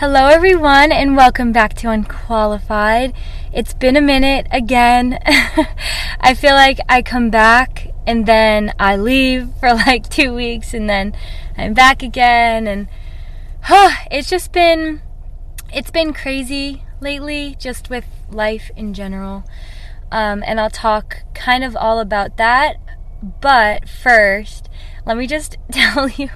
Hello, everyone, and welcome back to Unqualified. It's been a minute again. I feel like I come back and then I leave for like two weeks and then I'm back again, and huh, it's just been it's been crazy lately, just with life in general. Um, and I'll talk kind of all about that. But first, let me just tell you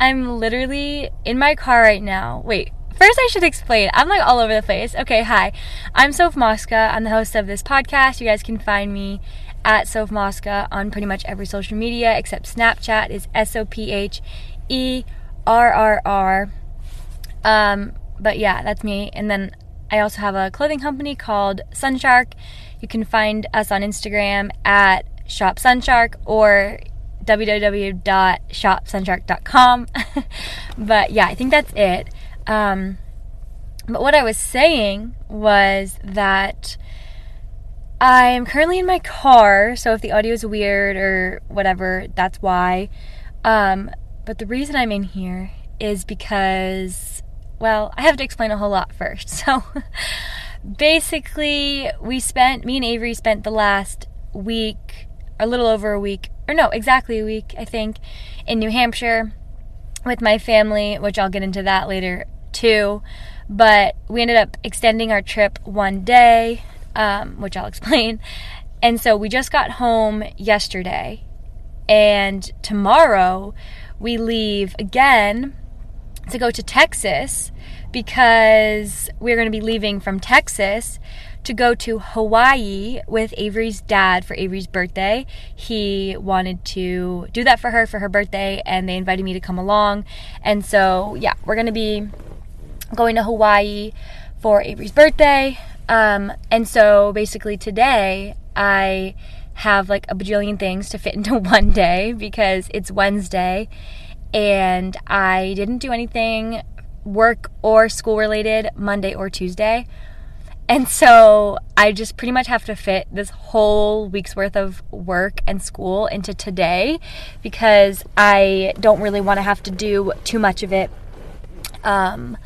I'm literally in my car right now. Wait, first I should explain. I'm like all over the place. Okay, hi. I'm Soph Mosca. I'm the host of this podcast. You guys can find me at Soph Mosca on pretty much every social media except Snapchat is S O P H E R R R. Um, but yeah, that's me. And then I also have a clothing company called Sunshark. You can find us on Instagram at Shop Sunshark or www.shopsunshark.com. but yeah, I think that's it. Um, but what I was saying was that I am currently in my car, so if the audio is weird or whatever, that's why. Um, but the reason I'm in here is because, well, I have to explain a whole lot first. So basically, we spent, me and Avery spent the last week, a little over a week, or no, exactly a week, I think, in New Hampshire with my family, which I'll get into that later too. But we ended up extending our trip one day, um, which I'll explain. And so we just got home yesterday, and tomorrow we leave again to go to Texas because we're going to be leaving from Texas to go to Hawaii with Avery's dad for Avery's birthday. He wanted to do that for her for her birthday, and they invited me to come along. And so, yeah, we're going to be going to Hawaii for Avery's birthday. Um, and so, basically, today I have like a bajillion things to fit into one day because it's Wednesday and I didn't do anything work or school related Monday or Tuesday. And so I just pretty much have to fit this whole week's worth of work and school into today because I don't really want to have to do too much of it um,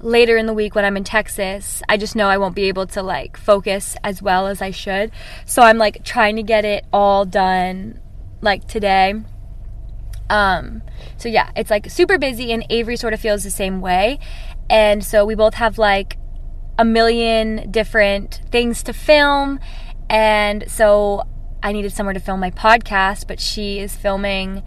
later in the week when I'm in Texas. I just know I won't be able to like focus as well as I should. So I'm like trying to get it all done like today. Um, so yeah, it's like super busy and Avery sort of feels the same way. And so we both have like a million different things to film. And so I needed somewhere to film my podcast, but she is filming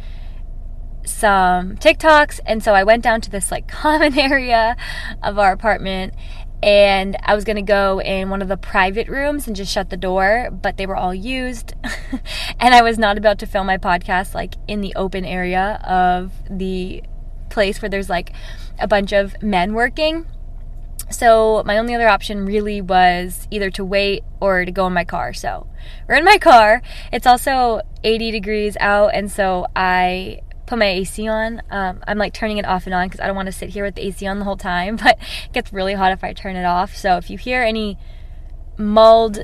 some TikToks. And so I went down to this like common area of our apartment and I was gonna go in one of the private rooms and just shut the door, but they were all used. and I was not about to film my podcast like in the open area of the place where there's like a bunch of men working. So my only other option really was either to wait or to go in my car. So we're in my car. It's also 80 degrees out, and so I put my AC on. Um, I'm like turning it off and on because I don't want to sit here with the AC on the whole time, but it gets really hot if I turn it off. So if you hear any mulled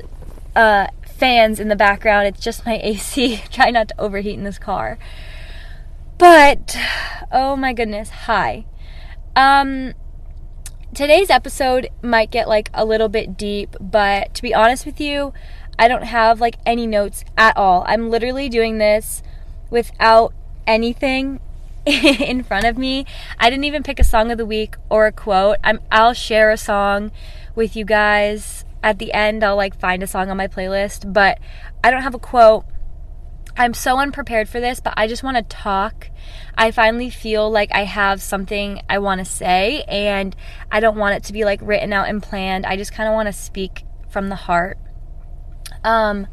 uh, fans in the background, it's just my AC. Try not to overheat in this car. But oh my goodness, hi. Um, today's episode might get like a little bit deep, but to be honest with you, I don't have like any notes at all. I'm literally doing this without anything in front of me. I didn't even pick a song of the week or a quote. I'm I'll share a song with you guys at the end. I'll like find a song on my playlist, but I don't have a quote. I'm so unprepared for this, but I just want to talk. I finally feel like I have something I want to say, and I don't want it to be like written out and planned. I just kind of want to speak from the heart. Um,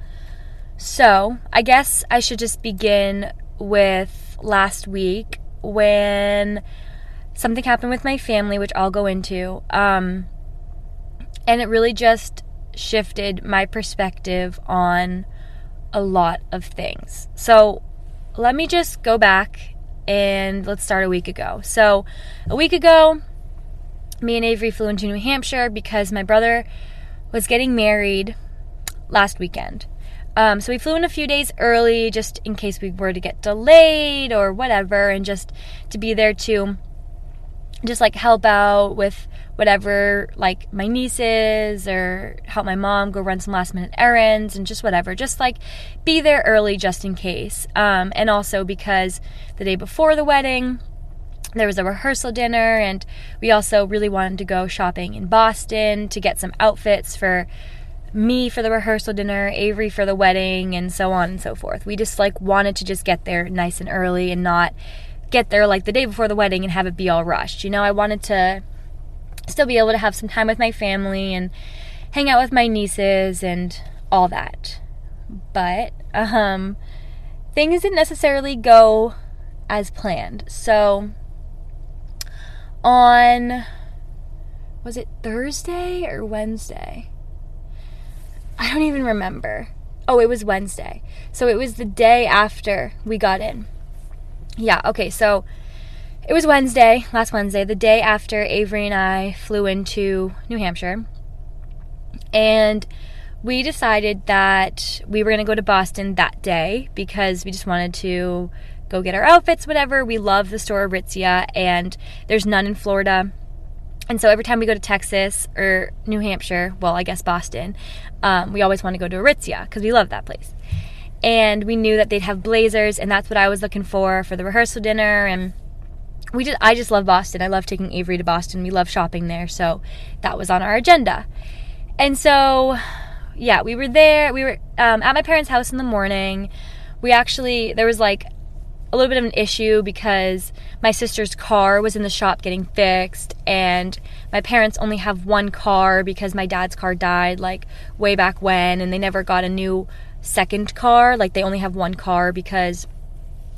so I guess I should just begin with last week when something happened with my family, which I'll go into. Um, and it really just shifted my perspective on a lot of things. So let me just go back and let's start a week ago. So a week ago, me and Avery flew into New Hampshire because my brother was getting married last weekend. Um, so we flew in a few days early just in case we were to get delayed or whatever, and just to be there to just like help out with whatever, like my nieces or help my mom go run some last minute errands and just whatever. Just like be there early just in case. Um, and also because the day before the wedding, there was a rehearsal dinner, and we also really wanted to go shopping in Boston to get some outfits for me for the rehearsal dinner, Avery for the wedding, and so on and so forth. We just like wanted to just get there nice and early and not get there like the day before the wedding and have it be all rushed. You know, I wanted to still be able to have some time with my family and hang out with my nieces and all that. But um things didn't necessarily go as planned. So on was it Thursday or Wednesday? I don't even remember. Oh, it was Wednesday. So it was the day after we got in. Yeah, okay, so it was Wednesday, last Wednesday, the day after Avery and I flew into New Hampshire. And we decided that we were going to go to Boston that day because we just wanted to go get our outfits, whatever. We love the store Aritzia, and there's none in Florida. And so every time we go to Texas or New Hampshire, well, I guess Boston, um, we always want to go to Aritzia because we love that place. And we knew that they'd have blazers, and that's what I was looking for for the rehearsal dinner. And we just, I just love Boston. I love taking Avery to Boston. We love shopping there, so that was on our agenda. And so, yeah, we were there. We were um, at my parents' house in the morning. We actually there was like a little bit of an issue because my sister's car was in the shop getting fixed and my parents only have one car because my dad's car died like way back when and they never got a new second car like they only have one car because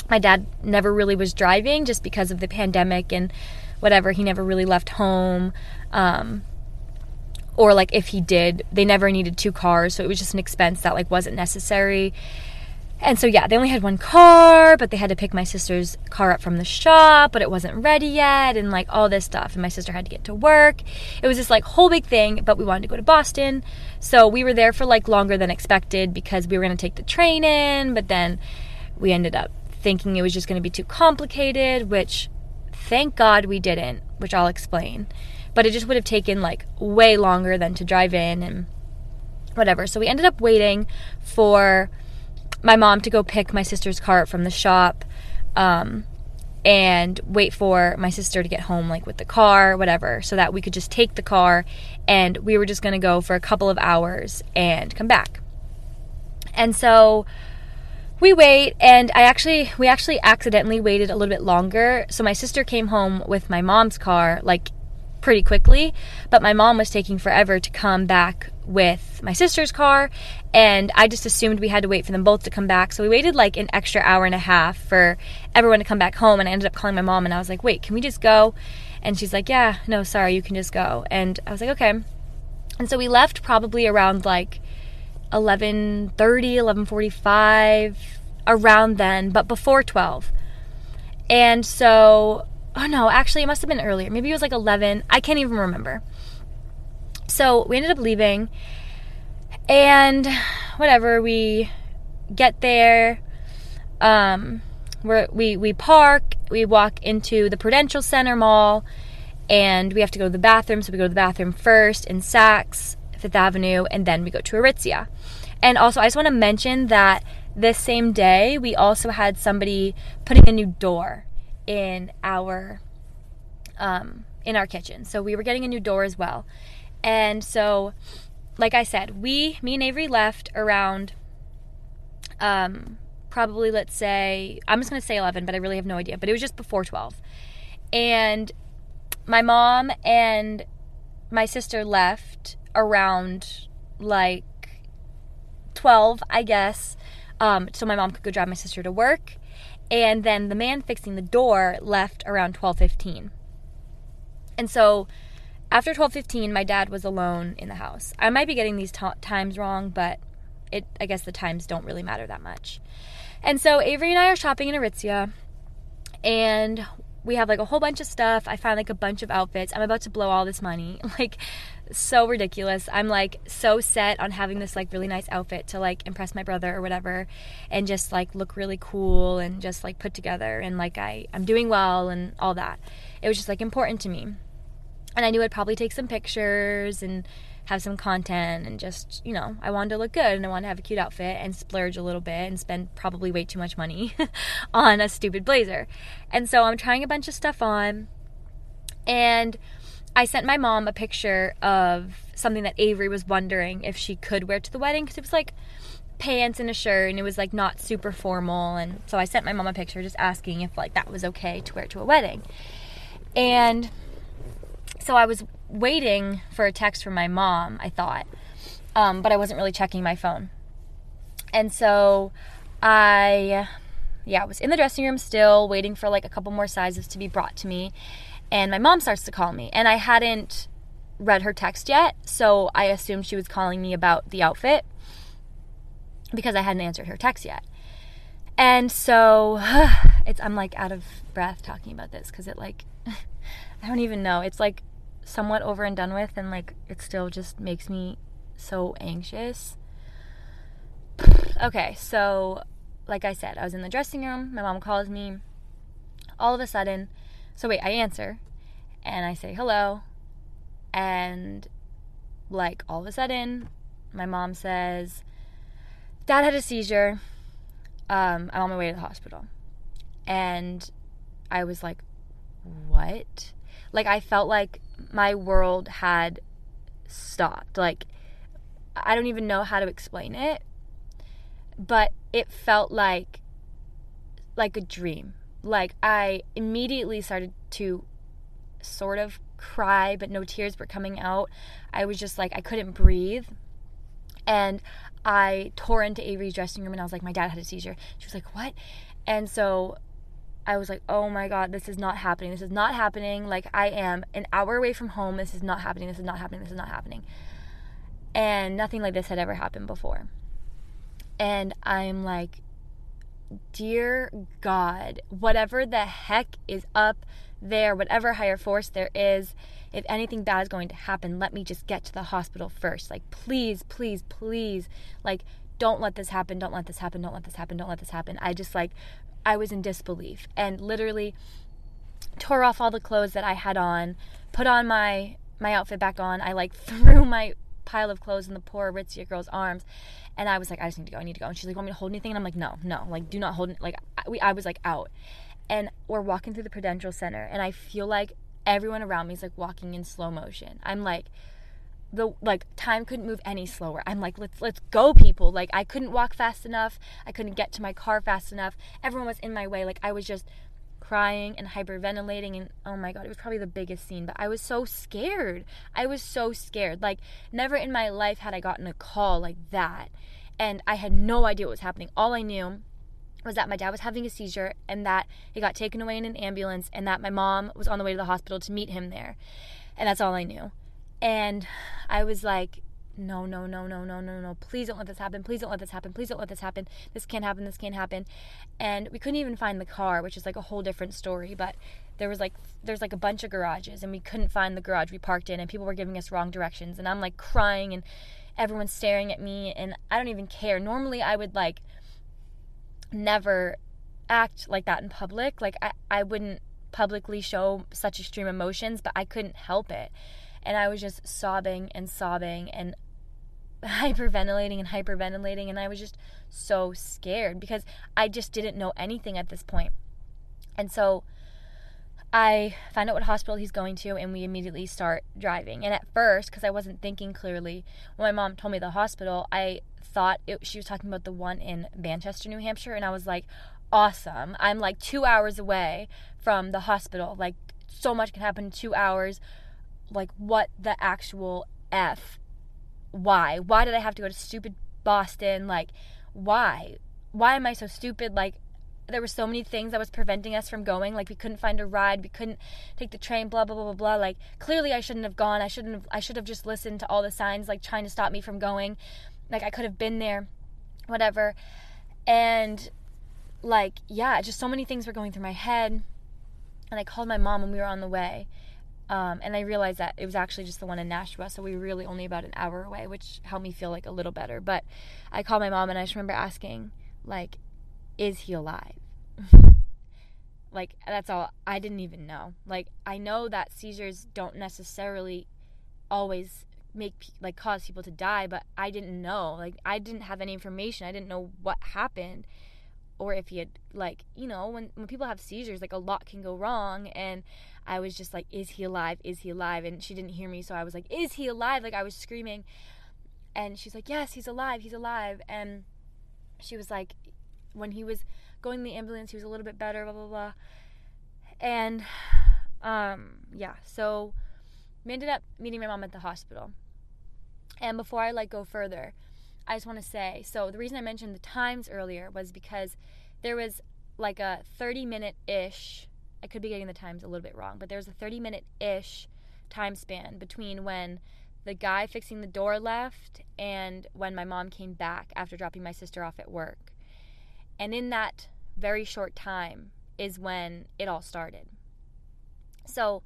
my dad never really was driving just because of the pandemic and whatever he never really left home um, or like if he did they never needed two cars so it was just an expense that like wasn't necessary and so, yeah, they only had one car, but they had to pick my sister's car up from the shop, but it wasn't ready yet, and like all this stuff. And my sister had to get to work. It was this like whole big thing, but we wanted to go to Boston. So we were there for like longer than expected because we were going to take the train in, but then we ended up thinking it was just going to be too complicated, which thank God we didn't, which I'll explain. But it just would have taken like way longer than to drive in and whatever. So we ended up waiting for my mom to go pick my sister's car from the shop um, and wait for my sister to get home like with the car whatever so that we could just take the car and we were just going to go for a couple of hours and come back and so we wait and i actually we actually accidentally waited a little bit longer so my sister came home with my mom's car like pretty quickly but my mom was taking forever to come back with my sister's car and I just assumed we had to wait for them both to come back. So we waited like an extra hour and a half for everyone to come back home and I ended up calling my mom and I was like, "Wait, can we just go?" And she's like, "Yeah, no, sorry, you can just go." And I was like, "Okay." And so we left probably around like 11:30, 11:45 around then, but before 12. And so, oh no, actually it must have been earlier. Maybe it was like 11. I can't even remember. So we ended up leaving, and whatever, we get there. Um, we we we park. We walk into the Prudential Center Mall, and we have to go to the bathroom. So we go to the bathroom first in Saks, Fifth Avenue, and then we go to Aritzia. And also, I just want to mention that this same day, we also had somebody putting a new door in our um, in our kitchen. So we were getting a new door as well. And so, like I said, we, me and Avery left around um, probably, let's say, I'm just going to say 11, but I really have no idea. But it was just before 12. And my mom and my sister left around like 12, I guess. Um, so my mom could go drive my sister to work. And then the man fixing the door left around 12:15. And so after 12:15 my dad was alone in the house. I might be getting these t- times wrong, but it I guess the times don't really matter that much. And so Avery and I are shopping in Aritzia and we have like a whole bunch of stuff. I find like a bunch of outfits. I'm about to blow all this money. Like so ridiculous. I'm like so set on having this like really nice outfit to like impress my brother or whatever and just like look really cool and just like put together and like I I'm doing well and all that. It was just like important to me. And I knew I'd probably take some pictures and have some content and just, you know, I wanted to look good and I wanted to have a cute outfit and splurge a little bit and spend probably way too much money on a stupid blazer. And so I'm trying a bunch of stuff on and I sent my mom a picture of something that Avery was wondering if she could wear to the wedding because it was like pants and a shirt and it was like not super formal and so I sent my mom a picture just asking if like that was okay to wear to a wedding. And so I was waiting for a text from my mom, I thought, um, but I wasn't really checking my phone. And so I, yeah, was in the dressing room still, waiting for like a couple more sizes to be brought to me. And my mom starts to call me, and I hadn't read her text yet, so I assumed she was calling me about the outfit because I hadn't answered her text yet. And so it's I'm like out of breath talking about this cuz it like I don't even know. It's like somewhat over and done with and like it still just makes me so anxious. okay, so like I said, I was in the dressing room, my mom calls me. All of a sudden, so wait, I answer and I say hello and like all of a sudden my mom says dad had a seizure um, i'm on my way to the hospital and i was like what like i felt like my world had stopped. Like, I don't even know how to explain it, but it felt like like a dream. Like I immediately started to sort of cry, but no tears were coming out. I was just like I couldn't breathe. And I tore into Avery's dressing room and I was like, My dad had a seizure. She was like, What? And so I was like, oh my God, this is not happening. This is not happening. Like, I am an hour away from home. This is not happening. This is not happening. This is not happening. And nothing like this had ever happened before. And I'm like, dear God, whatever the heck is up there, whatever higher force there is, if anything bad is going to happen, let me just get to the hospital first. Like, please, please, please, like, don't let this happen. Don't let this happen. Don't let this happen. Don't let this happen. I just like I was in disbelief and literally tore off all the clothes that I had on, put on my my outfit back on. I like threw my pile of clothes in the poor Ritzia girl's arms, and I was like, I just need to go. I need to go. And she's like, Want me to hold anything? And I'm like, No, no, like do not hold. Like I, we, I was like out, and we're walking through the Prudential Center, and I feel like everyone around me is like walking in slow motion. I'm like the like time couldn't move any slower. I'm like, let's let's go, people. Like I couldn't walk fast enough. I couldn't get to my car fast enough. Everyone was in my way. Like I was just crying and hyperventilating and oh my god, it was probably the biggest scene, but I was so scared. I was so scared. Like never in my life had I gotten a call like that. And I had no idea what was happening. All I knew was that my dad was having a seizure and that he got taken away in an ambulance and that my mom was on the way to the hospital to meet him there. And that's all I knew. And I was like, no, no, no, no, no, no, no. Please don't let this happen. Please don't let this happen. Please don't let this happen. This can't happen. This can't happen. And we couldn't even find the car, which is like a whole different story. But there was like, there's like a bunch of garages and we couldn't find the garage we parked in and people were giving us wrong directions. And I'm like crying and everyone's staring at me and I don't even care. Normally I would like never act like that in public. Like I, I wouldn't publicly show such extreme emotions, but I couldn't help it and I was just sobbing and sobbing and hyperventilating and hyperventilating and I was just so scared because I just didn't know anything at this point. And so I find out what hospital he's going to and we immediately start driving. And at first, because I wasn't thinking clearly, when my mom told me the hospital, I thought it, she was talking about the one in Manchester, New Hampshire. And I was like, awesome. I'm like two hours away from the hospital. Like, so much can happen in two hours. Like, what the actual F? Why? Why did I have to go to stupid Boston? Like, why? Why am I so stupid? Like, there were so many things that was preventing us from going like we couldn't find a ride we couldn't take the train blah blah blah blah blah like clearly i shouldn't have gone i shouldn't have i should have just listened to all the signs like trying to stop me from going like i could have been there whatever and like yeah just so many things were going through my head and i called my mom when we were on the way um, and I realized that it was actually just the one in Nashua, so we were really only about an hour away, which helped me feel like a little better. But I called my mom, and I just remember asking, like, is he alive? like that's all I didn't even know. Like I know that seizures don't necessarily always make like cause people to die, but I didn't know. Like I didn't have any information. I didn't know what happened or if he had like, you know, when when people have seizures, like a lot can go wrong and I was just like is he alive? Is he alive? And she didn't hear me, so I was like is he alive? Like I was screaming. And she's like, "Yes, he's alive. He's alive." And she was like, when he was going in the ambulance, he was a little bit better, blah, blah, blah. And, um, yeah, so we ended up meeting my mom at the hospital. And before I like go further, I just want to say so the reason I mentioned the times earlier was because there was like a 30 minute ish, I could be getting the times a little bit wrong, but there was a 30 minute ish time span between when the guy fixing the door left and when my mom came back after dropping my sister off at work. And in that very short time is when it all started. So,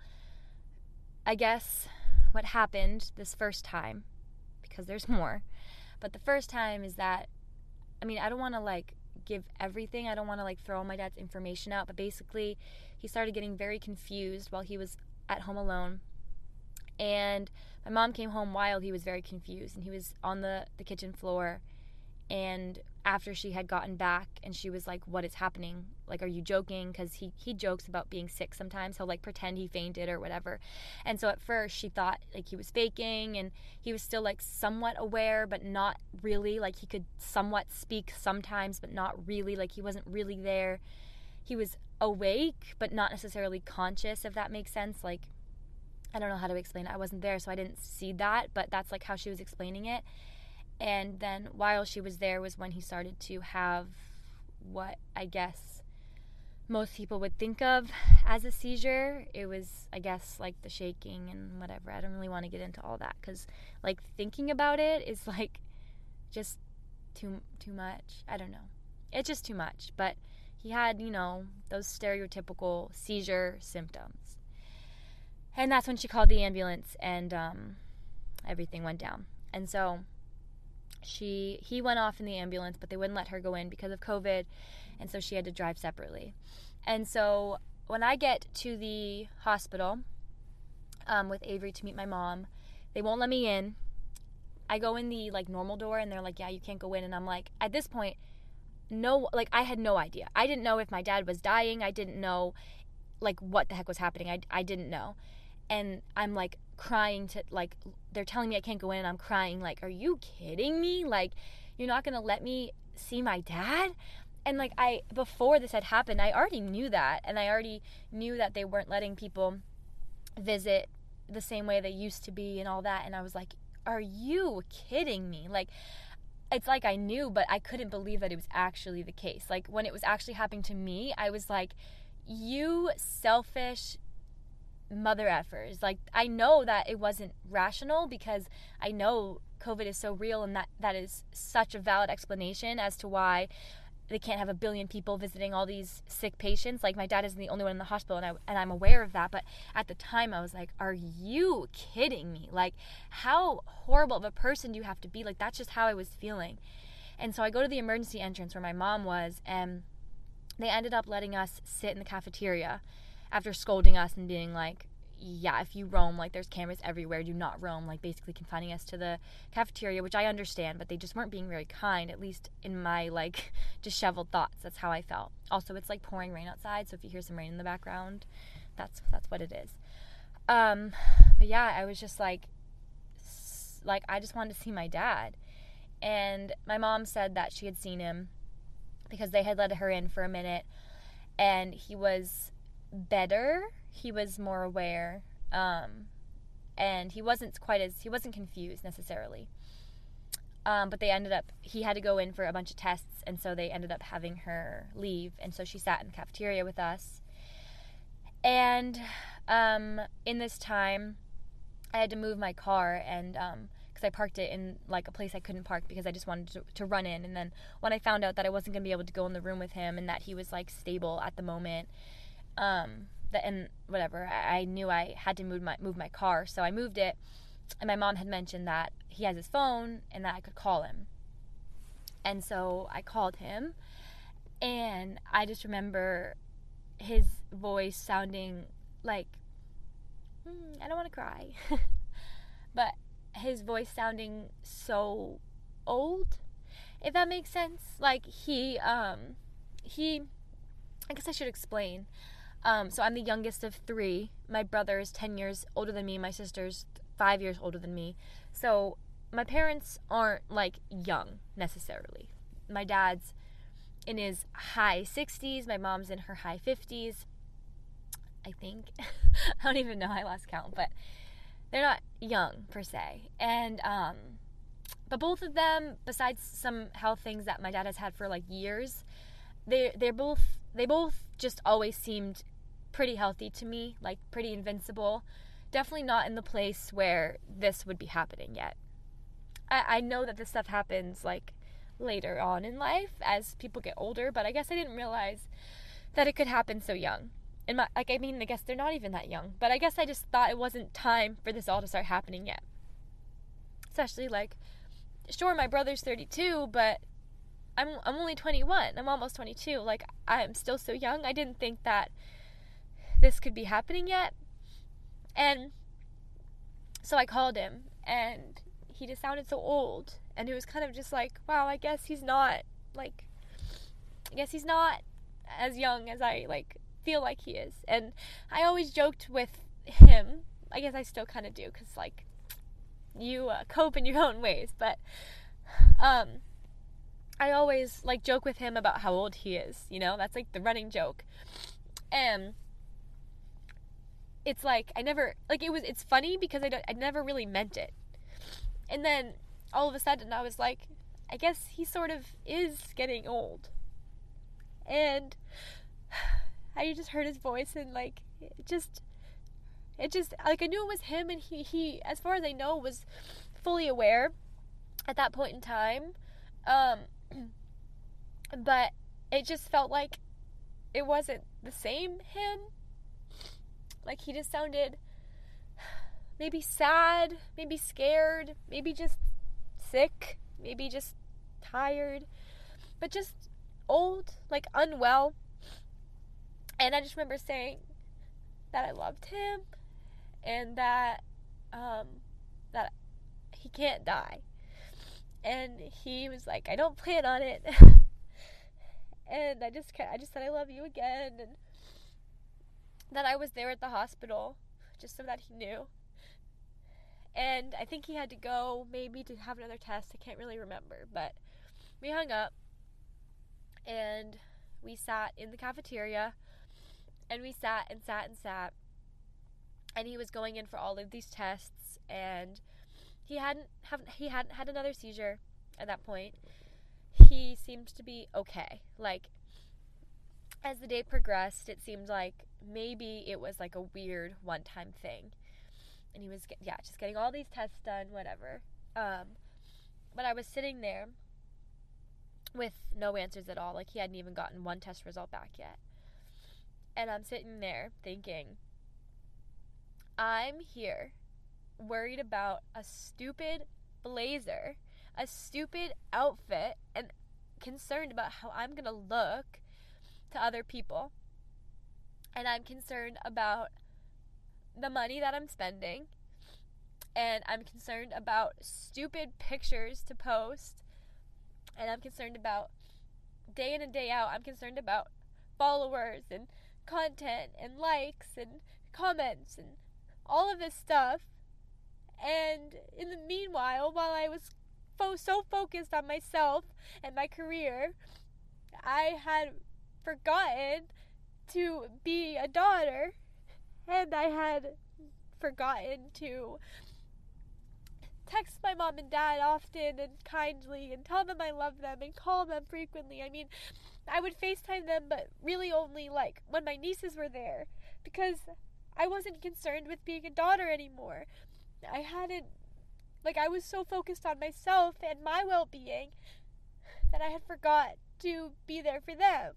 I guess what happened this first time, because there's more, but the first time is that, I mean, I don't want to like give everything. I don't want to like throw all my dad's information out, but basically, he started getting very confused while he was at home alone. And my mom came home while he was very confused, and he was on the, the kitchen floor. And after she had gotten back and she was like what is happening? Like are you joking? Because he he jokes about being sick sometimes. He'll like pretend he fainted or whatever. And so at first she thought like he was faking and he was still like somewhat aware but not really. Like he could somewhat speak sometimes but not really. Like he wasn't really there. He was awake but not necessarily conscious if that makes sense like i don't know how to explain it i wasn't there so i didn't see that but that's like how she was explaining it and then while she was there was when he started to have what I guess most people would think of as a seizure. It was, I guess, like the shaking and whatever. I don't really want to get into all that because, like, thinking about it is like just too too much. I don't know. It's just too much. But he had, you know, those stereotypical seizure symptoms, and that's when she called the ambulance, and um, everything went down. And so she he went off in the ambulance but they wouldn't let her go in because of covid and so she had to drive separately. And so when i get to the hospital um, with avery to meet my mom they won't let me in. I go in the like normal door and they're like yeah you can't go in. And i'm like at this point no like i had no idea. I didn't know if my dad was dying. I didn't know like what the heck was happening. I, I didn't know. And i'm like crying to like they're telling me I can't go in and I'm crying like are you kidding me? Like you're not going to let me see my dad? And like I before this had happened I already knew that. And I already knew that they weren't letting people visit the same way they used to be and all that. And I was like are you kidding me? Like it's like I knew but I couldn't believe that it was actually the case like when it was actually happening to me I was like you selfish mother effers. Like I know that it wasn't rational because I know COVID is so real and that that is such a valid explanation as to why they can't have a billion people visiting all these sick patients. Like my dad isn't the only one in the hospital, and I and I'm aware of that. But at the time, I was like, "Are you kidding me? Like, how horrible of a person do you have to be? Like, that's just how I was feeling." And so I go to the emergency entrance where my mom was, and they ended up letting us sit in the cafeteria after scolding us and being like, yeah, if you roam, like there's cameras everywhere, do not roam, like basically confining us to the cafeteria, which I understand, but they just weren't being very kind, at least in my like disheveled thoughts. That's how I felt. Also, it's like pouring rain outside, so if you hear some rain in the background, that's that's what it is. Um, but yeah, I was just like, like I just wanted to see my dad, and my mom said that she had seen him because they had let her in for a minute, and he was better he was more aware um, and he wasn't quite as he wasn't confused necessarily. Um, but they ended up he had to go in for a bunch of tests and so they ended up having her leave and so she sat in the cafeteria with us. And um, in this time i had to move my car and because um, i parked it in like a place i couldn't park because i just wanted to, to run in. And then when i found out that i wasn't going to be able to go in the room with him and that he was like stable at the moment um, that and whatever I, I knew I had to move my move my car, so I moved it. And my mom had mentioned that he has his phone and that I could call him. And so I called him, and I just remember his voice sounding like mm, I don't want to cry, but his voice sounding so old, if that makes sense. Like he um he I guess I should explain. Um, so I'm the youngest of three. My brother is 10 years older than me. My sister's five years older than me. So my parents aren't like young necessarily. My dad's in his high 60s. My mom's in her high 50s. I think. I don't even know. I lost count, but they're not young per se. And, um, but both of them, besides some health things that my dad has had for like years, they they're both they both just always seemed pretty healthy to me, like pretty invincible. Definitely not in the place where this would be happening yet. I, I know that this stuff happens like later on in life as people get older, but I guess I didn't realize that it could happen so young. And my, like I mean, I guess they're not even that young, but I guess I just thought it wasn't time for this all to start happening yet. Especially like, sure, my brother's 32, but I'm I'm only 21. I'm almost 22. Like I'm still so young. I didn't think that this could be happening yet. And so I called him and he just sounded so old and it was kind of just like, wow, I guess he's not like I guess he's not as young as I like feel like he is. And I always joked with him. I guess I still kind of do cuz like you uh, cope in your own ways, but um I always like joke with him about how old he is, you know? That's like the running joke. And it's like I never like it was it's funny because I don't, I never really meant it. And then all of a sudden I was like I guess he sort of is getting old. And I just heard his voice and like it just it just like I knew it was him and he he as far as I know was fully aware at that point in time. Um but it just felt like it wasn't the same him like he just sounded maybe sad, maybe scared, maybe just sick, maybe just tired, but just old, like unwell. And I just remember saying that I loved him and that um that he can't die. And he was like, "I don't plan on it." and I just I just said I love you again and that I was there at the hospital just so that he knew. And I think he had to go maybe to have another test. I can't really remember, but we hung up and we sat in the cafeteria and we sat and sat and sat and he was going in for all of these tests and he hadn't have he hadn't had another seizure at that point. He seemed to be okay. Like as the day progressed, it seemed like maybe it was like a weird one time thing. And he was, get, yeah, just getting all these tests done, whatever. Um, but I was sitting there with no answers at all. Like he hadn't even gotten one test result back yet. And I'm sitting there thinking, I'm here worried about a stupid blazer, a stupid outfit, and concerned about how I'm to look to other people. And I'm concerned about the money that I'm spending. And I'm concerned about stupid pictures to post. And I'm concerned about day in and day out I'm concerned about followers and content and likes and comments and all of this stuff. And in the meanwhile while I was fo- so focused on myself and my career I had forgotten to be a daughter and I had forgotten to text my mom and dad often and kindly and tell them I love them and call them frequently. I mean, I would FaceTime them, but really only like when my nieces were there because I wasn't concerned with being a daughter anymore. I hadn't, like, I was so focused on myself and my well being that I had forgot to be there for them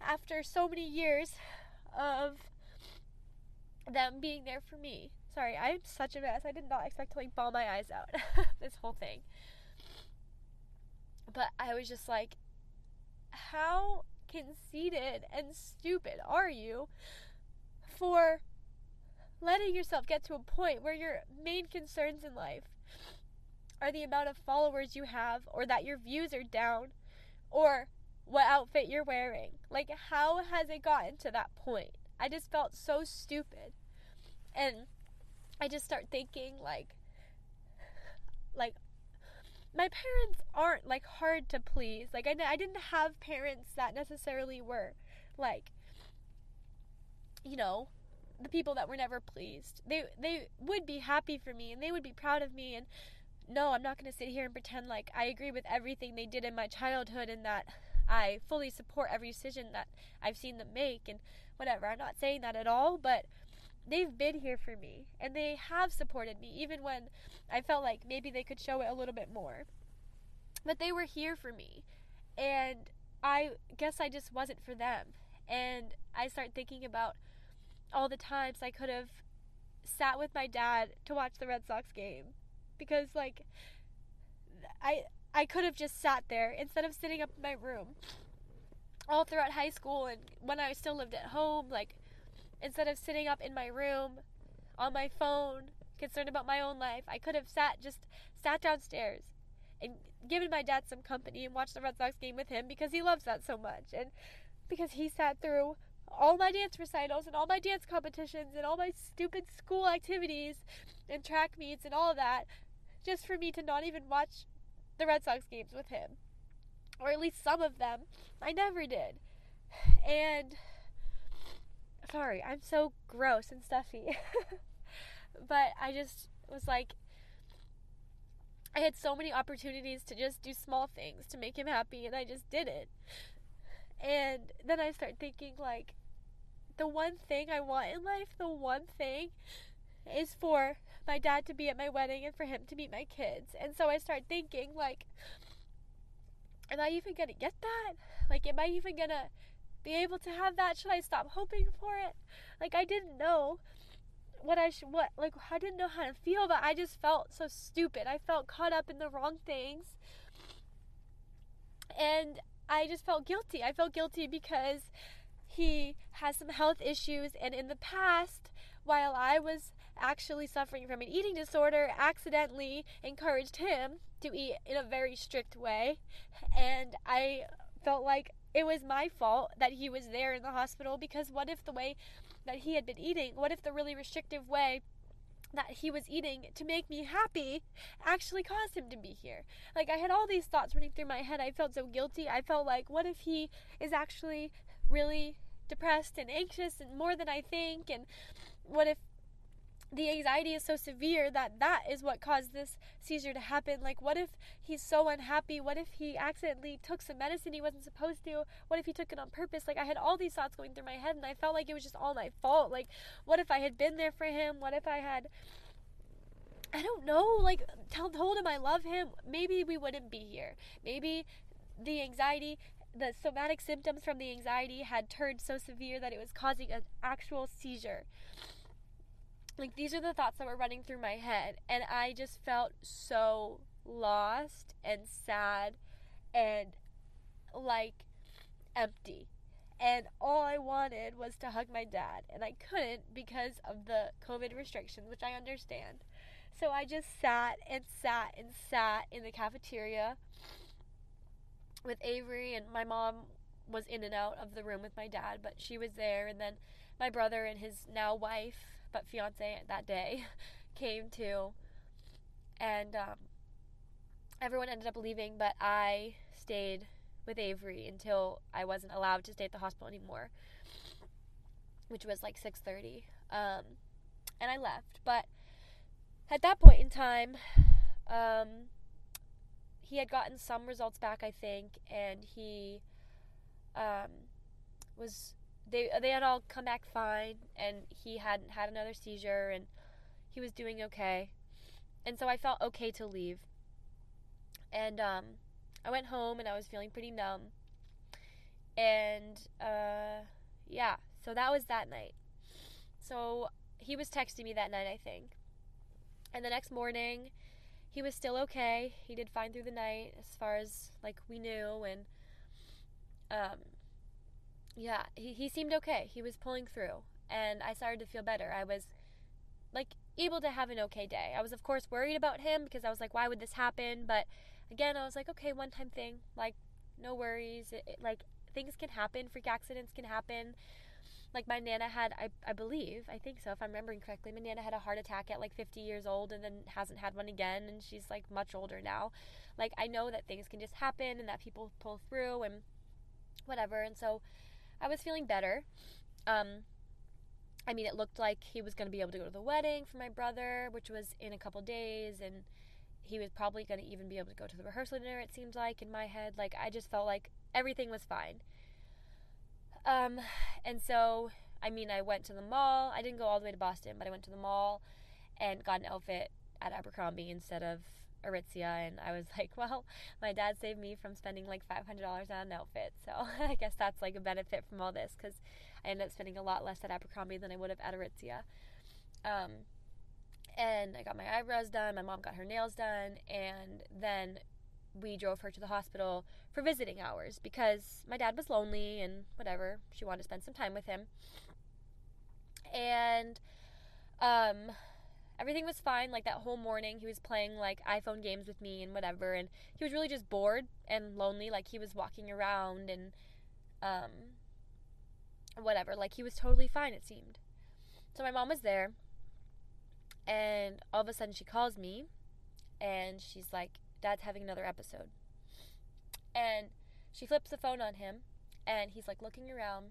after so many years of them being there for me. Sorry, I'm such a mess. I did not expect to like bawl my eyes out this whole thing. But I was just like, how conceited and stupid are you for letting yourself get to a point where your main concerns in life are the amount of followers you have or that your views are down or what outfit you're wearing. Like, how has it gotten to that point? I just felt so stupid. And I just start thinking, like, like, my parents aren't like hard to please. Like, I, I didn't have parents that necessarily were like, you know, the people that were never pleased. They they would be happy for me and they would be proud of me and no, I'm not going to sit here and pretend like I agree with everything they did in my childhood and that I fully support every decision that I've seen them make and whatever. I'm not saying that at all, but they've been here for me and they have supported me even when I felt like maybe they could show it a little bit more. But they were here for me. And I guess I just wasn't for them. And I start thinking about all the times I could have sat with my dad to watch the Red Sox game because like I I could have just sat there instead of sitting up in my room all throughout high school and when I still lived at home like instead of sitting up in my room on my phone concerned about my own life I could have sat just sat downstairs and given my dad some company and watched the Red Sox game with him because he loves that so much and because he sat through all my dance recitals and all my dance competitions and all my stupid school activities and track meets and all that just for me to not even watch the Red Sox games with him. Or at least some of them. I never did. And sorry, I'm so gross and stuffy. but I just was like I had so many opportunities to just do small things to make him happy and I just didn't. And then I start thinking like the one thing I want in life, the one thing is for my dad to be at my wedding and for him to meet my kids. And so I start thinking like am I even to get that? Like am I even to be able to have that? Should I stop hoping for it? Like I didn't know what I should what like I didn't know how to feel, but I just felt so stupid. I felt caught up in the wrong things. And I just felt guilty. I felt guilty because he has some health issues and in the past while i was actually suffering from an eating disorder accidentally encouraged him to eat in a very strict way and i felt like it was my fault that he was there in the hospital because what if the way that he had been eating what if the really restrictive way that he was eating to make me happy actually caused him to be here. Like, I had all these thoughts running through my head. I felt so guilty. I felt like, what if he is actually really depressed and anxious and more than I think? And what if the anxiety is so severe that that is what caused this seizure to happen. Like, what if he's so unhappy? What if he accidentally took some medicine he wasn't supposed to? What if he took it on purpose? Like, I had all these thoughts going through my head, and I felt like it was just all my fault. Like, what if I had been there for him? What if I had. I don't know, like, tell, told him I love him. Maybe we wouldn't be here. Maybe the anxiety the somatic symptoms from the anxiety had turned so severe that it was causing an actual seizure. Like, these are the thoughts that were running through my head, and I just felt so lost and sad and like empty. and all I wanted was to hug my dad, and I couldn't because of the COVID restrictions, which I understand. So I just sat and sat and sat in the cafeteria with Avery, and my mom was in and out of the room with my dad, but she was there, and then my brother and his now wife, but fiance that day, came too, and um, everyone ended up leaving, but I stayed with Avery until I wasn't allowed to stay at the hospital anymore, which was like 6:30. Um, and I left, but at that point in time, um, he had gotten some results back, I think, and he um, was they they had all come back fine, and he hadn't had another seizure, and he was doing okay, and so I felt okay to leave. And um, I went home, and I was feeling pretty numb, and uh, yeah, so that was that night. So he was texting me that night, I think, and the next morning he was still okay. He did fine through the night as far as like we knew and um yeah, he, he seemed okay. He was pulling through and I started to feel better. I was like able to have an okay day. I was of course worried about him because I was like why would this happen? But again, I was like okay, one time thing. Like no worries. It, it, like things can happen, freak accidents can happen like my nana had I, I believe i think so if i'm remembering correctly my nana had a heart attack at like 50 years old and then hasn't had one again and she's like much older now like i know that things can just happen and that people pull through and whatever and so i was feeling better. Um i mean it looked like he was going to be able to go to the wedding for my brother which was in a couple days and he was probably going to even be able to go to the rehearsal dinner it seems like in my head. Like i just felt like everything was fine. Um, and so, I mean, I went to the mall. I didn't go all the way to Boston, but I went to the mall and got an outfit at Abercrombie instead of Aritzia. And I was like, well, my dad saved me from spending like $500 on an outfit. So I guess that's like a benefit from all this because I ended up spending a lot less at Abercrombie than I would have at Aritzia. Um, and I got my eyebrows done. My mom got her nails done. And then we drove her to the hospital for visiting hours because my dad was lonely and whatever. She wanted to spend some time with him. And um everything was fine like that whole morning he was playing like iPhone games with me and whatever and he was really just bored and lonely like he was walking around and um whatever like he was totally fine it seemed. So my mom was there and all of a sudden she calls me and she's like Dad's having another episode. And she flips the phone on him, and he's like looking around,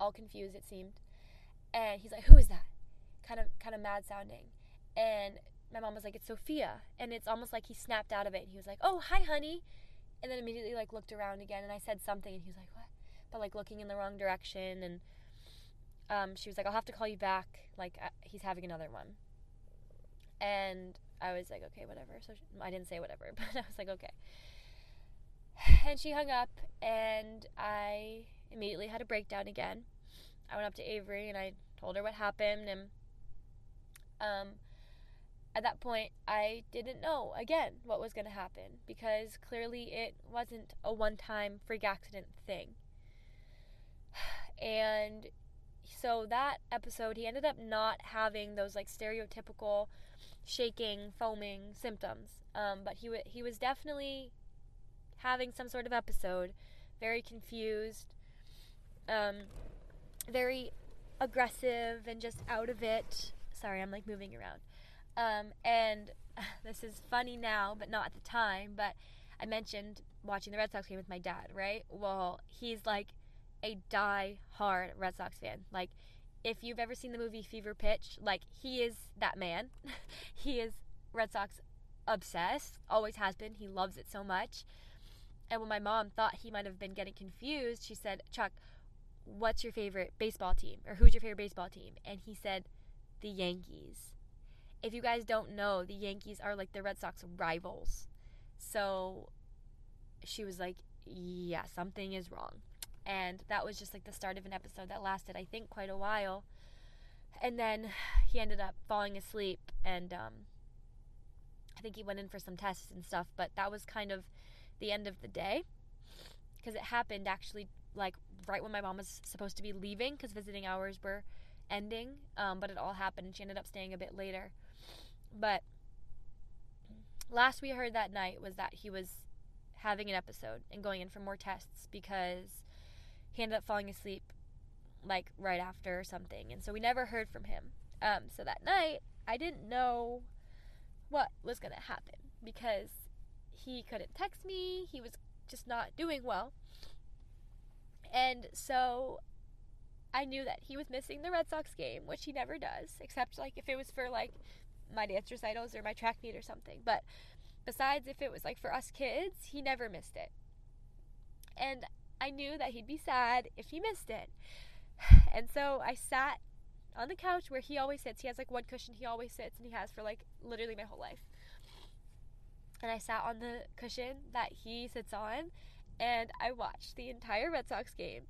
all confused, it seemed. And he's like, Who is that? Kind of, kind of mad sounding. And my mom was like, It's Sophia. And it's almost like he snapped out of it. And he was like, Oh, hi, honey. And then immediately like looked around again, and I said something, and he was like, What? But like looking in the wrong direction. And um, she was like, I'll have to call you back. Like, uh, he's having another one. And I was like, okay, whatever. So she, I didn't say whatever, but I was like, okay. And she hung up, and I immediately had a breakdown again. I went up to Avery and I told her what happened, and um, at that point, I didn't know again what was going to happen because clearly it wasn't a one-time freak accident thing. And so that episode, he ended up not having those like stereotypical shaking, foaming symptoms. Um, but he w- he was definitely having some sort of episode, very confused, um, very aggressive, and just out of it. Sorry, I'm like moving around. Um, and this is funny now, but not at the time. But I mentioned watching the Red Sox game with my dad, right? Well, he's like a die-hard Red Sox fan. Like if you've ever seen the movie Fever Pitch, like he is that man. he is Red Sox obsessed, always has been. He loves it so much. And when my mom thought he might have been getting confused, she said, Chuck, what's your favorite baseball team? Or who's your favorite baseball team? And he said, the Yankees. If you guys don't know, the Yankees are like the Red Sox rivals. So she was like, yeah, something is wrong and that was just like the start of an episode that lasted i think quite a while and then he ended up falling asleep and um, i think he went in for some tests and stuff but that was kind of the end of the day because it happened actually like right when my mom was supposed to be leaving because visiting hours were ending. Um, but it all happened, and she ended up staying a bit later. But last we heard that night was that he was having an episode and going in for more tests because he ended up falling asleep like right after or something. And so we never heard from him. Um, so that night, I didn't know what was going to happen because he couldn't text me. He was just not doing well. And so I knew that he was missing the Red Sox game, which he never does, except like if it was for like my dance recitals or my track meet or something. But besides, if it was like for us kids, he never missed it. And I knew that he'd be sad if he missed it. And so I sat on the couch where he always sits. He has like one cushion he always sits, and he has for like literally my whole life. And I sat on the cushion that he sits on, and I watched the entire Red Sox game.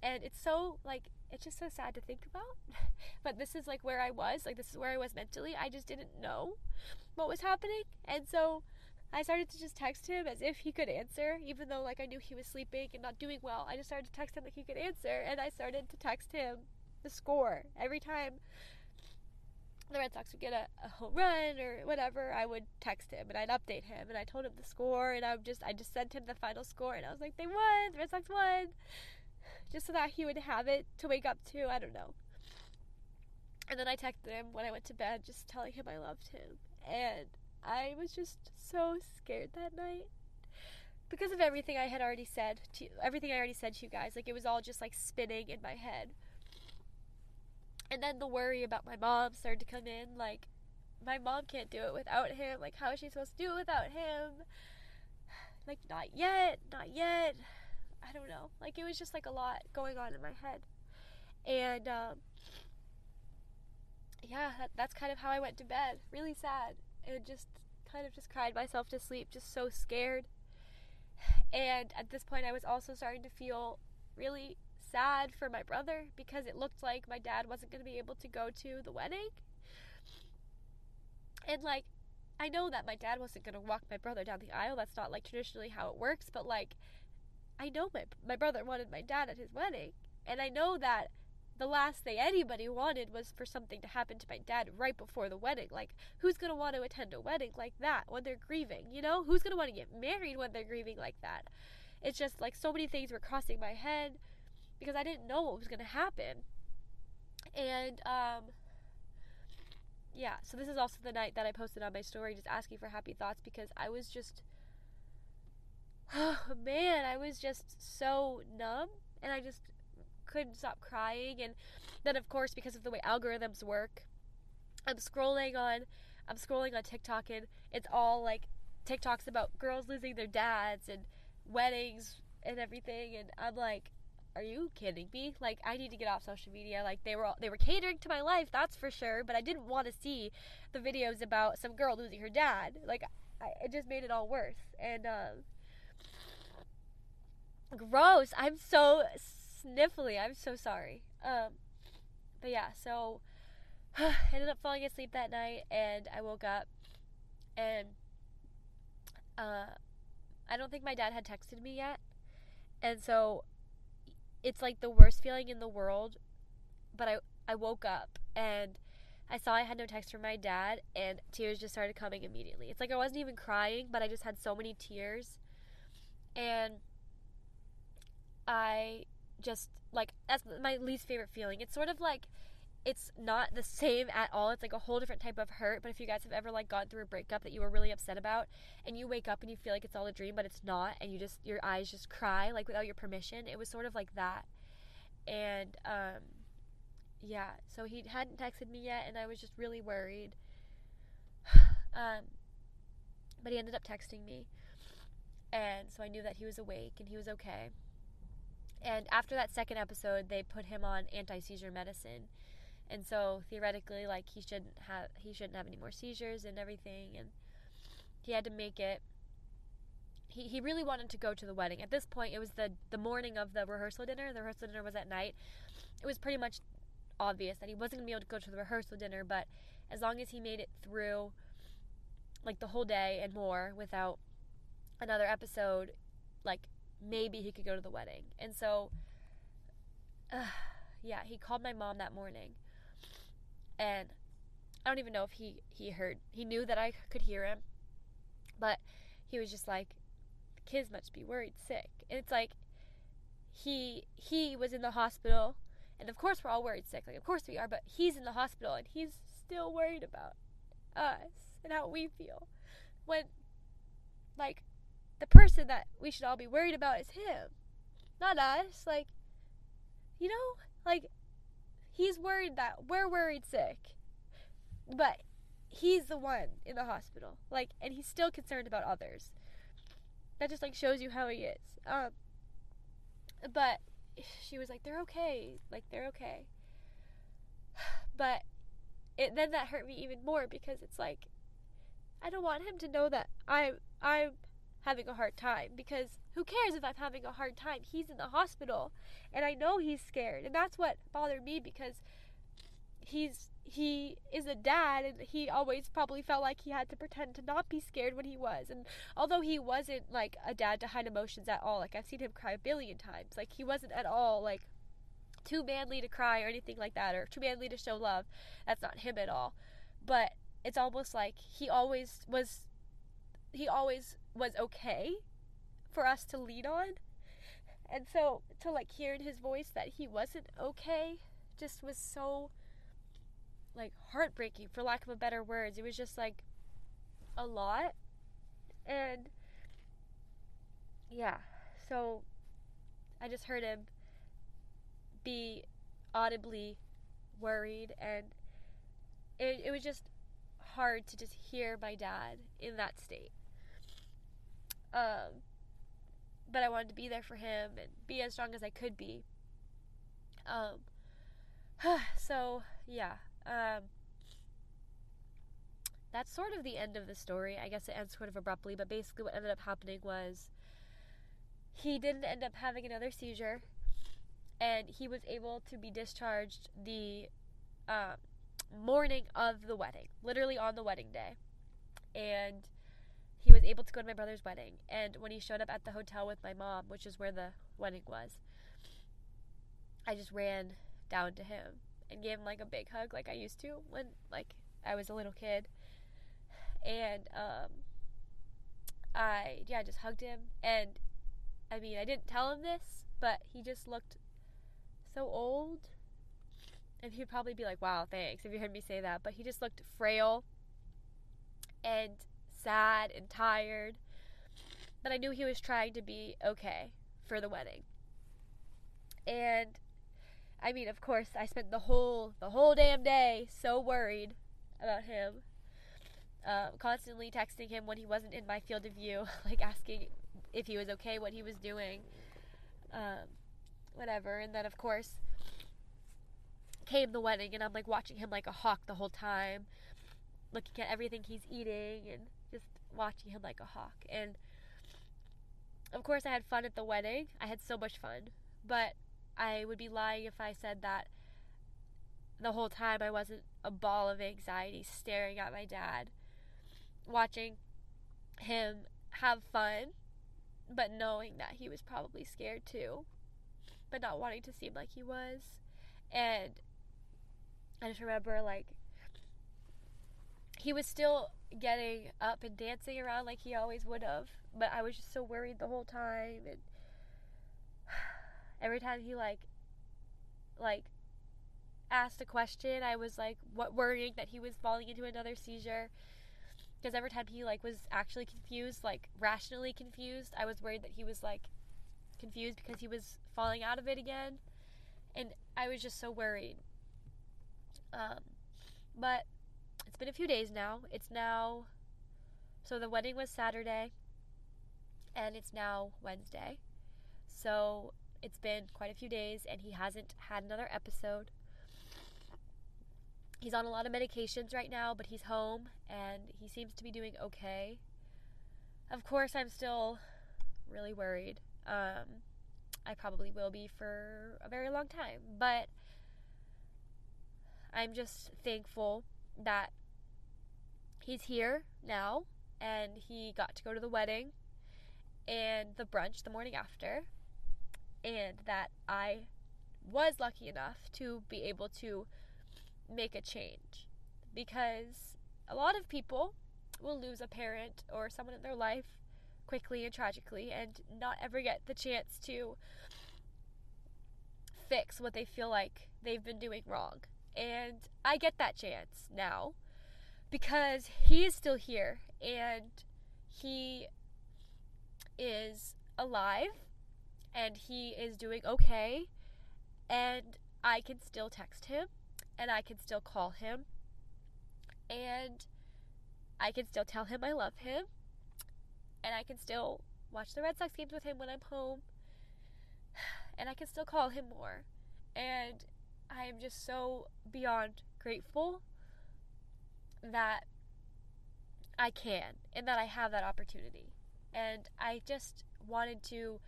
And it's so like it's just so sad to think about. but this is like where I was. Like this is where I was mentally. I just didn't know what was happening. And so I started to just text him as if he could answer, even though like I knew he was sleeping and not doing well. I just started to text him like he could answer, and I started to text him the score every time the Red Sox would get a, a home run or whatever. I would text him and I'd update him, and I told him the score, and I just I just sent him the final score, and I was like, they won, the Red Sox won, just so that he would have it to wake up to. I don't know. And then I texted him when I went to bed, just telling him I loved him, and I was just so scared that night because of everything I had already said to everything I already said to you guys. Like it was all just like spinning in my head. And then the worry about my mom started to come in. Like my mom can't do it without him. Like how is she supposed to do it without him? Like not yet, not yet. I don't know. Like it was just like a lot going on in my head. And um yeah, that, that's kind of how I went to bed. Really sad and just kind of just cried myself to sleep, just so scared. And at this point, I was also starting to feel really sad for my brother because it looked like my dad wasn't going to be able to go to the wedding. And like, I know that my dad wasn't going to walk my brother down the aisle. That's not like traditionally how it works, but like, I know my my brother wanted my dad at his wedding, and I know that the last thing anybody wanted was for something to happen to my dad right before the wedding. Like, who's gonna want to attend a wedding like that when they're grieving? You know, who's gonna want to get married when they're grieving like that? It's just like so many things were crossing my head because I didn't know what was gonna happen. And um, yeah, so this is also the night that I posted on my story just asking for happy thoughts because I was just, oh man, I was just so numb and I just couldn't stop crying. And then, of course, because of the way algorithms work, I'm scrolling on, I'm scrolling on TikTok, and it's all like TikToks about girls losing their dads and weddings and everything. And I'm like, are you kidding me? Like, I need to get off social media. Like, they were all, they were catering to my life, that's for sure. But I didn't want to see the videos about some girl losing her dad. Like, I, it just made it all worse. And um, gross. I'm so sniffly. I'm so sorry. Um, but yeah, so I ended up falling asleep that night, and I woke up, and uh, I don't think my dad had texted me yet, and so it's like the worst feeling in the world. But I I woke up and I saw I had no text from my dad, and tears just started coming immediately. It's like I wasn't even crying, but I just had so many tears, and I just like that's my least favorite feeling. It's sort of like it's not the same at all. It's like a whole different type of hurt. But if you guys have ever like gone through a breakup that you were really upset about and you wake up and you feel like it's all a dream, but it's not, and you just your eyes just cry like without your permission, it was sort of like that. And um yeah, so he hadn't texted me yet and I was just really worried. um but he ended up texting me. And so I knew that he was awake and he was okay. And after that second episode, they put him on anti-seizure medicine. And so theoretically like he shouldn't have he shouldn't have any more seizures and everything and he had to make it he, he really wanted to go to the wedding. At this point, it was the the morning of the rehearsal dinner. The rehearsal dinner was at night. It was pretty much obvious that he wasn't gonna be able to go to the rehearsal dinner, but as long as he made it through like the whole day and more without another episode, like maybe he could go to the wedding. And so uh, yeah, he called my mom that morning. And I don't even know if he he heard. He knew that I could hear him. But he was just like the kids must be worried sick. And it's like he he was in the hospital and of course we're all worried sick. Like of course we are, but he's in the hospital and he's still worried about us and how we feel. When like the person that we should all be worried about is him. Not us. Like you know, like he's worried that we're worried sick. But he's the one in the hospital. Like and he's still concerned about others. That just like shows you how he is. Um but she was like they're okay. Like they're okay. But it then that hurt me even more because it's like I don't want him to know that I'm I'm having a hard time because who cares if I'm having a hard time? He's in the hospital and I know he's scared. And that's what bothered me because he's he is a dad and he always probably felt like he had to pretend to not be scared when he was. And although he wasn't like a dad to hide emotions at all, like I've seen him cry a billion times. Like he wasn't at all like too manly to cry or anything like that or too manly to show love. That's not him at all. But it's almost like he always was he always was okay for us to lean on. And so to like hear in his voice that he wasn't okay just was so like heartbreaking for lack of a better words. It was just like a lot. And yeah, so I just heard him be audibly worried and it, it was just hard to just hear my dad in that state. Um, but I wanted to be there for him and be as strong as I could be. Um, so yeah, um, that's sort of the end of the story. I guess it ends sort of abruptly, but basically what ended up happening was he didn't end up having another seizure, and he was able to be discharged the um, morning of the wedding, literally on the wedding day, and he was able to go to my brother's wedding. And when he showed up at the hotel with my mom, which is where the wedding was, I just ran down to him and gave him like a big hug like I used to when like I was a little kid. And um I yeah, I just hugged him and I mean, I didn't tell him this, but he just looked so old. And he'd probably be like, "Wow, thanks." If you heard me say that, but he just looked frail and sad and tired. But I knew he was trying to be okay for the wedding. And I mean, of course, I spent the whole the whole damn day so worried about him. Um, constantly texting him when he wasn't in my field of view, like asking if he was okay, what he was doing, um, whatever. And then, of course, came the wedding, and I'm like watching him like a hawk the whole time, looking at everything he's eating and watching him like a hawk. And of course, I had fun at the wedding. I had so much fun, but I would be lying if I said that the whole time I wasn't a ball of anxiety staring at my dad, watching him have fun, but knowing that he was probably scared too, but not wanting to seem like he was. And I just remember, like, he was still getting up and dancing around like he always would have, but I was just so worried the whole time. And every time he like like asked a question, I was like what worrying that he was falling into another seizure. Because every time he like was actually confused, like rationally confused, I was worried that he was like confused because he was falling out of it again. And I was just so worried. Um, but it's been a few days now. It's now so the wedding was Saturday and it's now Wednesday. So it's been quite a few days and he hasn't had another episode. He's on a lot of medications right now, but he's home and he seems to be doing okay. Of course, I'm still really worried. Um, I probably will be for a very long time, but I'm just thankful that he's here now and he got to go to the wedding and the brunch the morning after and that I was lucky enough to be able to make a change because a lot of people will lose a parent or someone in their life quickly and tragically and not ever get the chance to fix what they feel like they've been doing wrong. And I get that chance now because he is still here and he is alive and he is doing okay and I can still text him and I can still call him and I can still tell him I love him and I can still watch the Red Sox games with him when I'm home and I can still call him more and I am just so beyond grateful that I can and that I have that opportunity and I just wanted to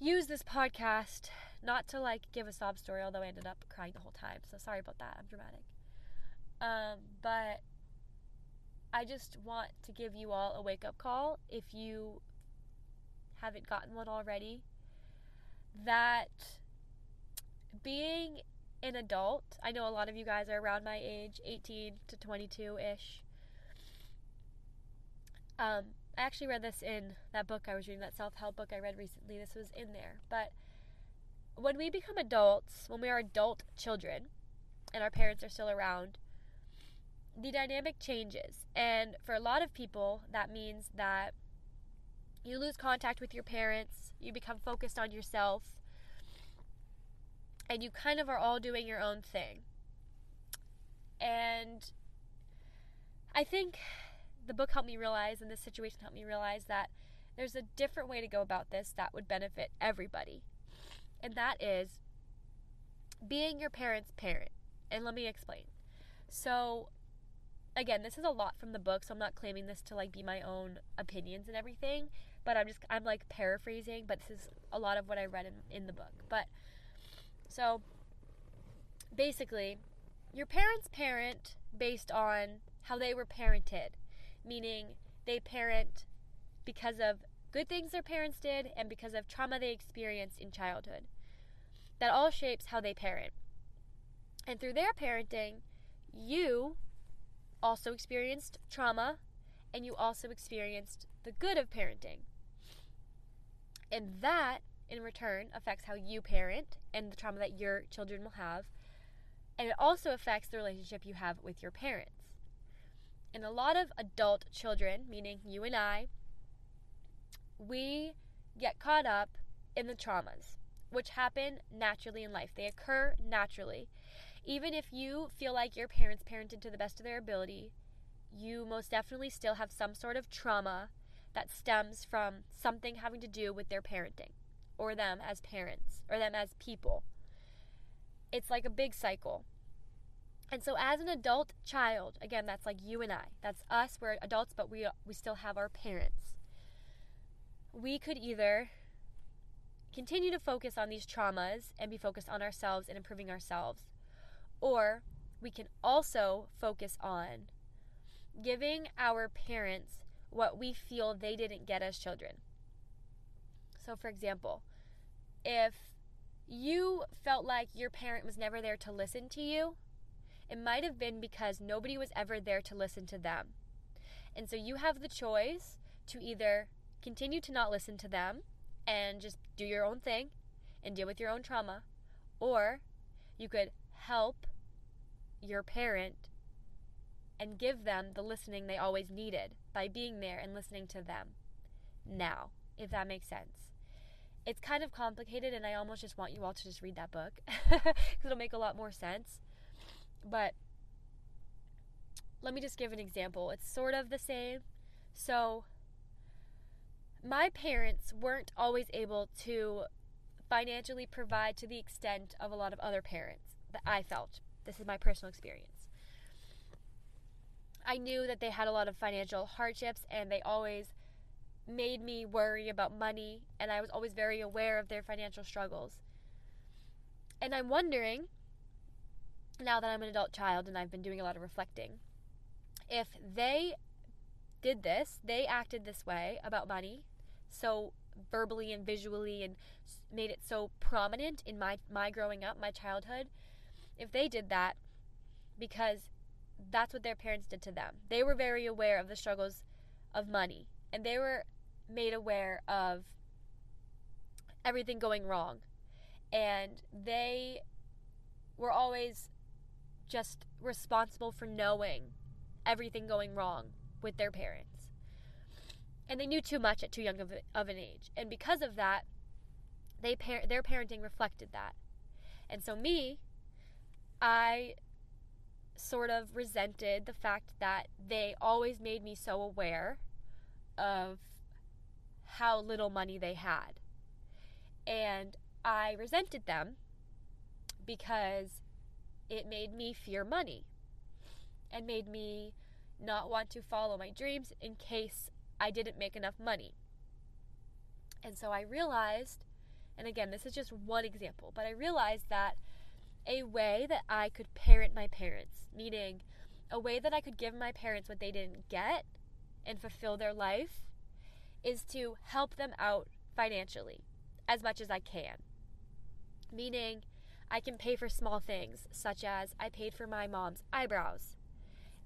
use this podcast not to like give a sob story, although I ended up crying the whole time. So sorry about that. I'm dramatic. Um, but I just want to give you all a wake up call if you haven't gotten one already. That being an adult, I know a lot of you guys are around my age, 18 to 22 ish. Um, I actually read this in that book I was reading, that self help book I read recently. This was in there. But when we become adults, when we are adult children, and our parents are still around, the dynamic changes. And for a lot of people, that means that you lose contact with your parents, you become focused on yourself, and you kind of are all doing your own thing. And I think the book helped me realize, and this situation helped me realize that there's a different way to go about this that would benefit everybody. And that is being your parent's parent. And let me explain. So, again, this is a lot from the book, so I'm not claiming this to like be my own opinions and everything, but I'm just I'm like paraphrasing, but this is a lot of what I read in, in the book. But so basically, your parent's parent based on how they were parented meaning they parent because of good things their parents did and because of trauma they experienced in childhood. That all shapes how they parent. And through their parenting, you also experienced trauma and you also experienced the good of parenting. And that, in return, affects how you parent and the trauma that your children will have. And it also affects the relationship you have with your parents. And a lot of adult children, meaning you and I, we get caught up in the traumas, which happen naturally in life. They occur naturally. Even if you feel like your parents parented to the best of their ability, you most definitely still have some sort of trauma that stems from something having to do with their parenting or them as parents or them as people. It's like a big cycle. And so as an adult child, again, that's like you and I. That's us. We're adults, but we we still have our parents. We could either continue to focus on these traumas and be focused on ourselves and improving ourselves, or we can also focus on giving our parents what we feel they didn't get as children. So, for example, if you felt like your parent was never there to listen to you, it might have been because nobody was ever there to listen to them. And so you have the choice to either continue to not listen to them and just do your own thing and deal with your own trauma, or you could help your parent and give them the listening they always needed by being there and listening to them now, if that makes sense. It's kind of complicated, and I almost just want you all to just read that book because it'll make a lot more sense. But let me just give an example. It's sort of the same. So, my parents weren't always able to financially provide to the extent of a lot of other parents that I felt. This is my personal experience. I knew that they had a lot of financial hardships and they always made me worry about money, and I was always very aware of their financial struggles. And I'm wondering now that I'm an adult child and I've been doing a lot of reflecting, if they did this, they acted this way about money, so verbally and visually and made it so prominent in my my growing up, my childhood, if they did that because that's what their parents did to them. They were very aware of the struggles of money and they were made aware of everything going wrong. And they were always just responsible for knowing everything going wrong with their parents. And they knew too much at too young of, of an age. And because of that, they par- their parenting reflected that. And so me, I sort of resented the fact that they always made me so aware of how little money they had. And I resented them because it made me fear money and made me not want to follow my dreams in case I didn't make enough money. And so I realized, and again, this is just one example, but I realized that a way that I could parent my parents, meaning a way that I could give my parents what they didn't get and fulfill their life, is to help them out financially as much as I can. Meaning, I can pay for small things, such as I paid for my mom's eyebrows.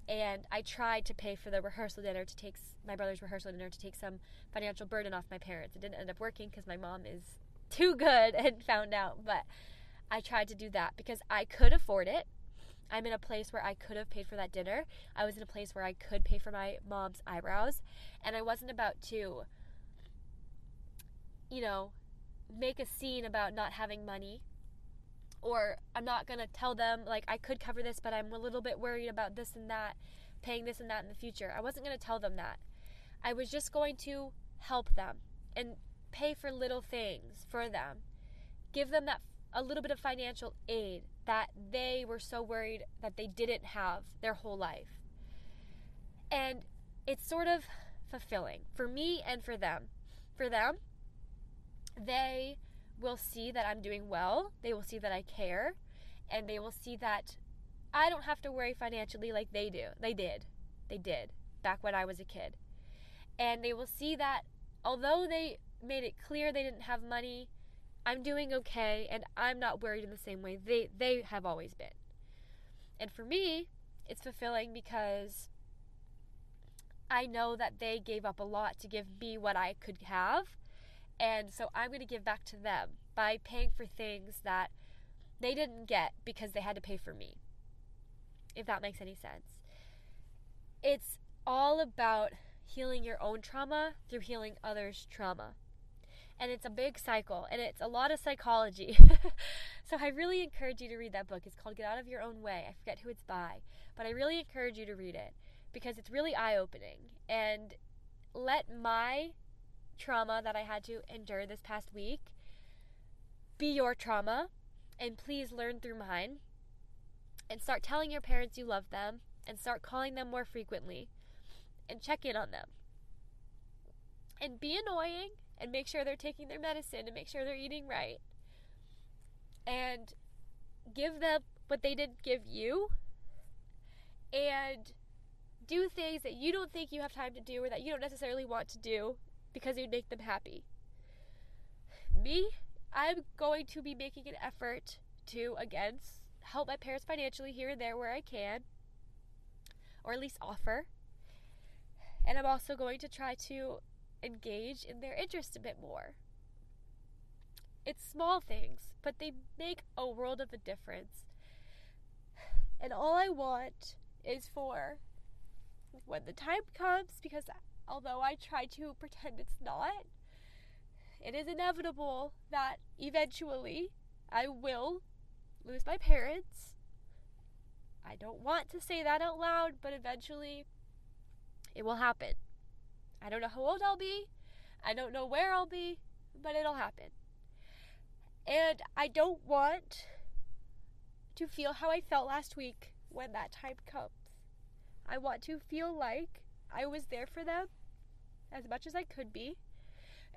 And I tried to pay for the rehearsal dinner to take my brother's rehearsal dinner to take some financial burden off my parents. It didn't end up working because my mom is too good and found out. But I tried to do that because I could afford it. I'm in a place where I could have paid for that dinner. I was in a place where I could pay for my mom's eyebrows. And I wasn't about to, you know, make a scene about not having money. Or I'm not going to tell them, like, I could cover this, but I'm a little bit worried about this and that, paying this and that in the future. I wasn't going to tell them that. I was just going to help them and pay for little things for them. Give them that a little bit of financial aid that they were so worried that they didn't have their whole life. And it's sort of fulfilling for me and for them. For them, they will see that I'm doing well, they will see that I care, and they will see that I don't have to worry financially like they do. They did. They did back when I was a kid. And they will see that although they made it clear they didn't have money, I'm doing okay and I'm not worried in the same way they they have always been. And for me, it's fulfilling because I know that they gave up a lot to give me what I could have. And so I'm going to give back to them by paying for things that they didn't get because they had to pay for me. If that makes any sense. It's all about healing your own trauma through healing others' trauma and it's a big cycle and it's a lot of psychology. so I really encourage you to read that book. It's called Get Out of Your Own Way. I forget who it's by, but I really encourage you to read it because it's really eye opening. And let my trauma that I had to endure this past week be your trauma, and please learn through mine. And start telling your parents you love them, and start calling them more frequently, and check in on them. And be annoying and make sure they're taking their medicine and make sure they're eating right. And give them what they didn't give you. And do things that you don't think you have time to do or that you don't necessarily want to do because would make them happy. Me, I'm going to be making an effort to, again, help my parents financially here and there where I can, or at least offer. And I'm also going to try to engage in their interest a bit more. It's small things, but they make a world of a difference. And all I want is for when the time comes, because although I try to pretend it's not, it is inevitable that eventually I will lose my parents. I don't want to say that out loud, but eventually it will happen. I don't know how old I'll be. I don't know where I'll be, but it'll happen. And I don't want to feel how I felt last week when that time comes. I want to feel like I was there for them as much as I could be,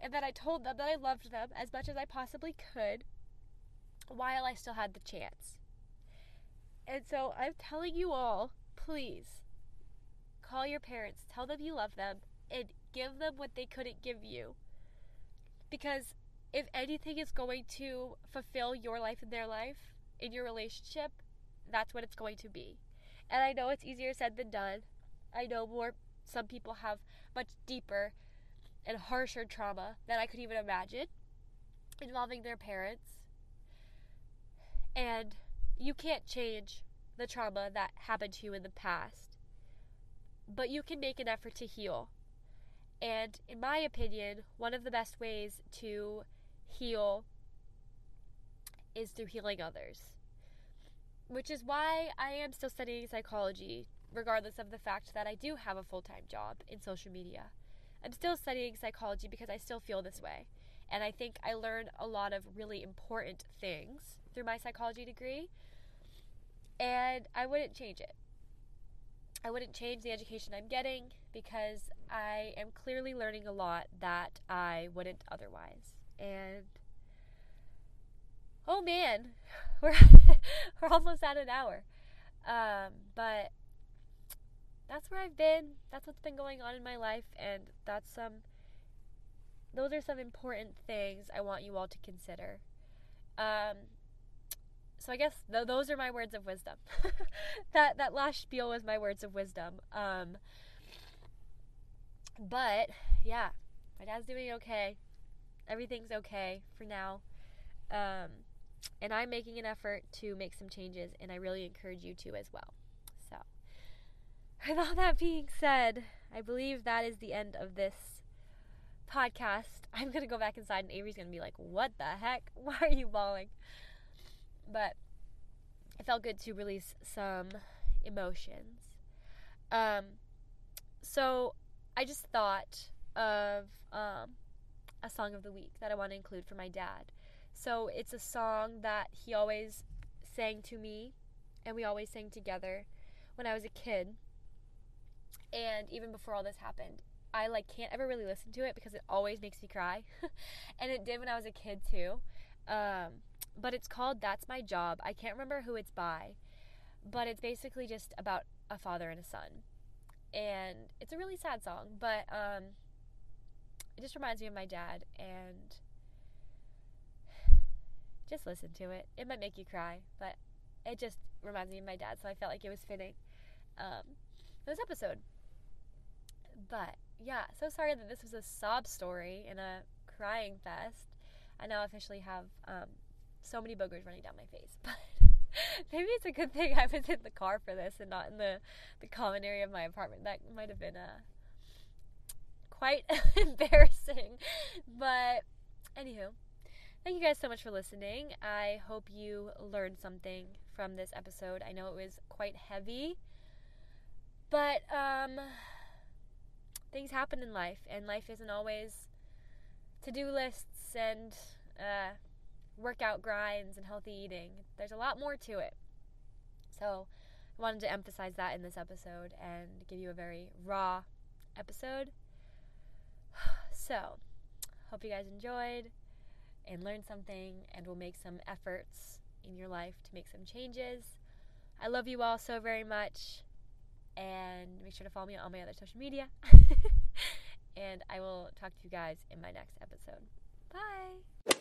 and that I told them that I loved them as much as I possibly could while I still had the chance. And so I'm telling you all, please call your parents, tell them you love them, and give them what they couldn't give you. Because if anything is going to fulfill your life and their life in your relationship, that's what it's going to be. And I know it's easier said than done. I know more some people have much deeper and harsher trauma than I could even imagine involving their parents. And you can't change the trauma that happened to you in the past, but you can make an effort to heal. And in my opinion, one of the best ways to heal is through healing others. Which is why I am still studying psychology, regardless of the fact that I do have a full time job in social media. I'm still studying psychology because I still feel this way. And I think I learned a lot of really important things through my psychology degree. And I wouldn't change it. I wouldn't change the education I'm getting because I am clearly learning a lot that I wouldn't otherwise. And oh man, we're we're almost at an hour. Um, but that's where I've been. That's what's been going on in my life, and that's some. Those are some important things I want you all to consider. Um, so I guess th- those are my words of wisdom. that that last spiel was my words of wisdom. Um, but yeah, my dad's doing okay. Everything's okay for now. Um, and I'm making an effort to make some changes, and I really encourage you to as well. So, with all that being said, I believe that is the end of this podcast. I'm gonna go back inside, and Avery's gonna be like, "What the heck? Why are you bawling?" But it felt good to release some emotions. Um, so I just thought of um, a song of the week that I want to include for my dad. So it's a song that he always sang to me, and we always sang together when I was a kid. And even before all this happened, I like can't ever really listen to it because it always makes me cry, and it did when I was a kid too. Um, but it's called "That's My Job." I can't remember who it's by, but it's basically just about a father and a son, and it's a really sad song. But um, it just reminds me of my dad, and just listen to it. It might make you cry, but it just reminds me of my dad, so I felt like it was fitting um, this episode. But yeah, so sorry that this was a sob story and a crying fest. I now officially have um, so many boogers running down my face, but maybe it's a good thing I was in the car for this and not in the the common area of my apartment. That might have been uh, quite embarrassing. But anywho, thank you guys so much for listening. I hope you learned something from this episode. I know it was quite heavy, but um, things happen in life, and life isn't always to do lists and uh, workout grinds and healthy eating. There's a lot more to it. So, I wanted to emphasize that in this episode and give you a very raw episode. So, hope you guys enjoyed and learned something and will make some efforts in your life to make some changes. I love you all so very much. And make sure to follow me on all my other social media. and I will talk to you guys in my next episode. Bye.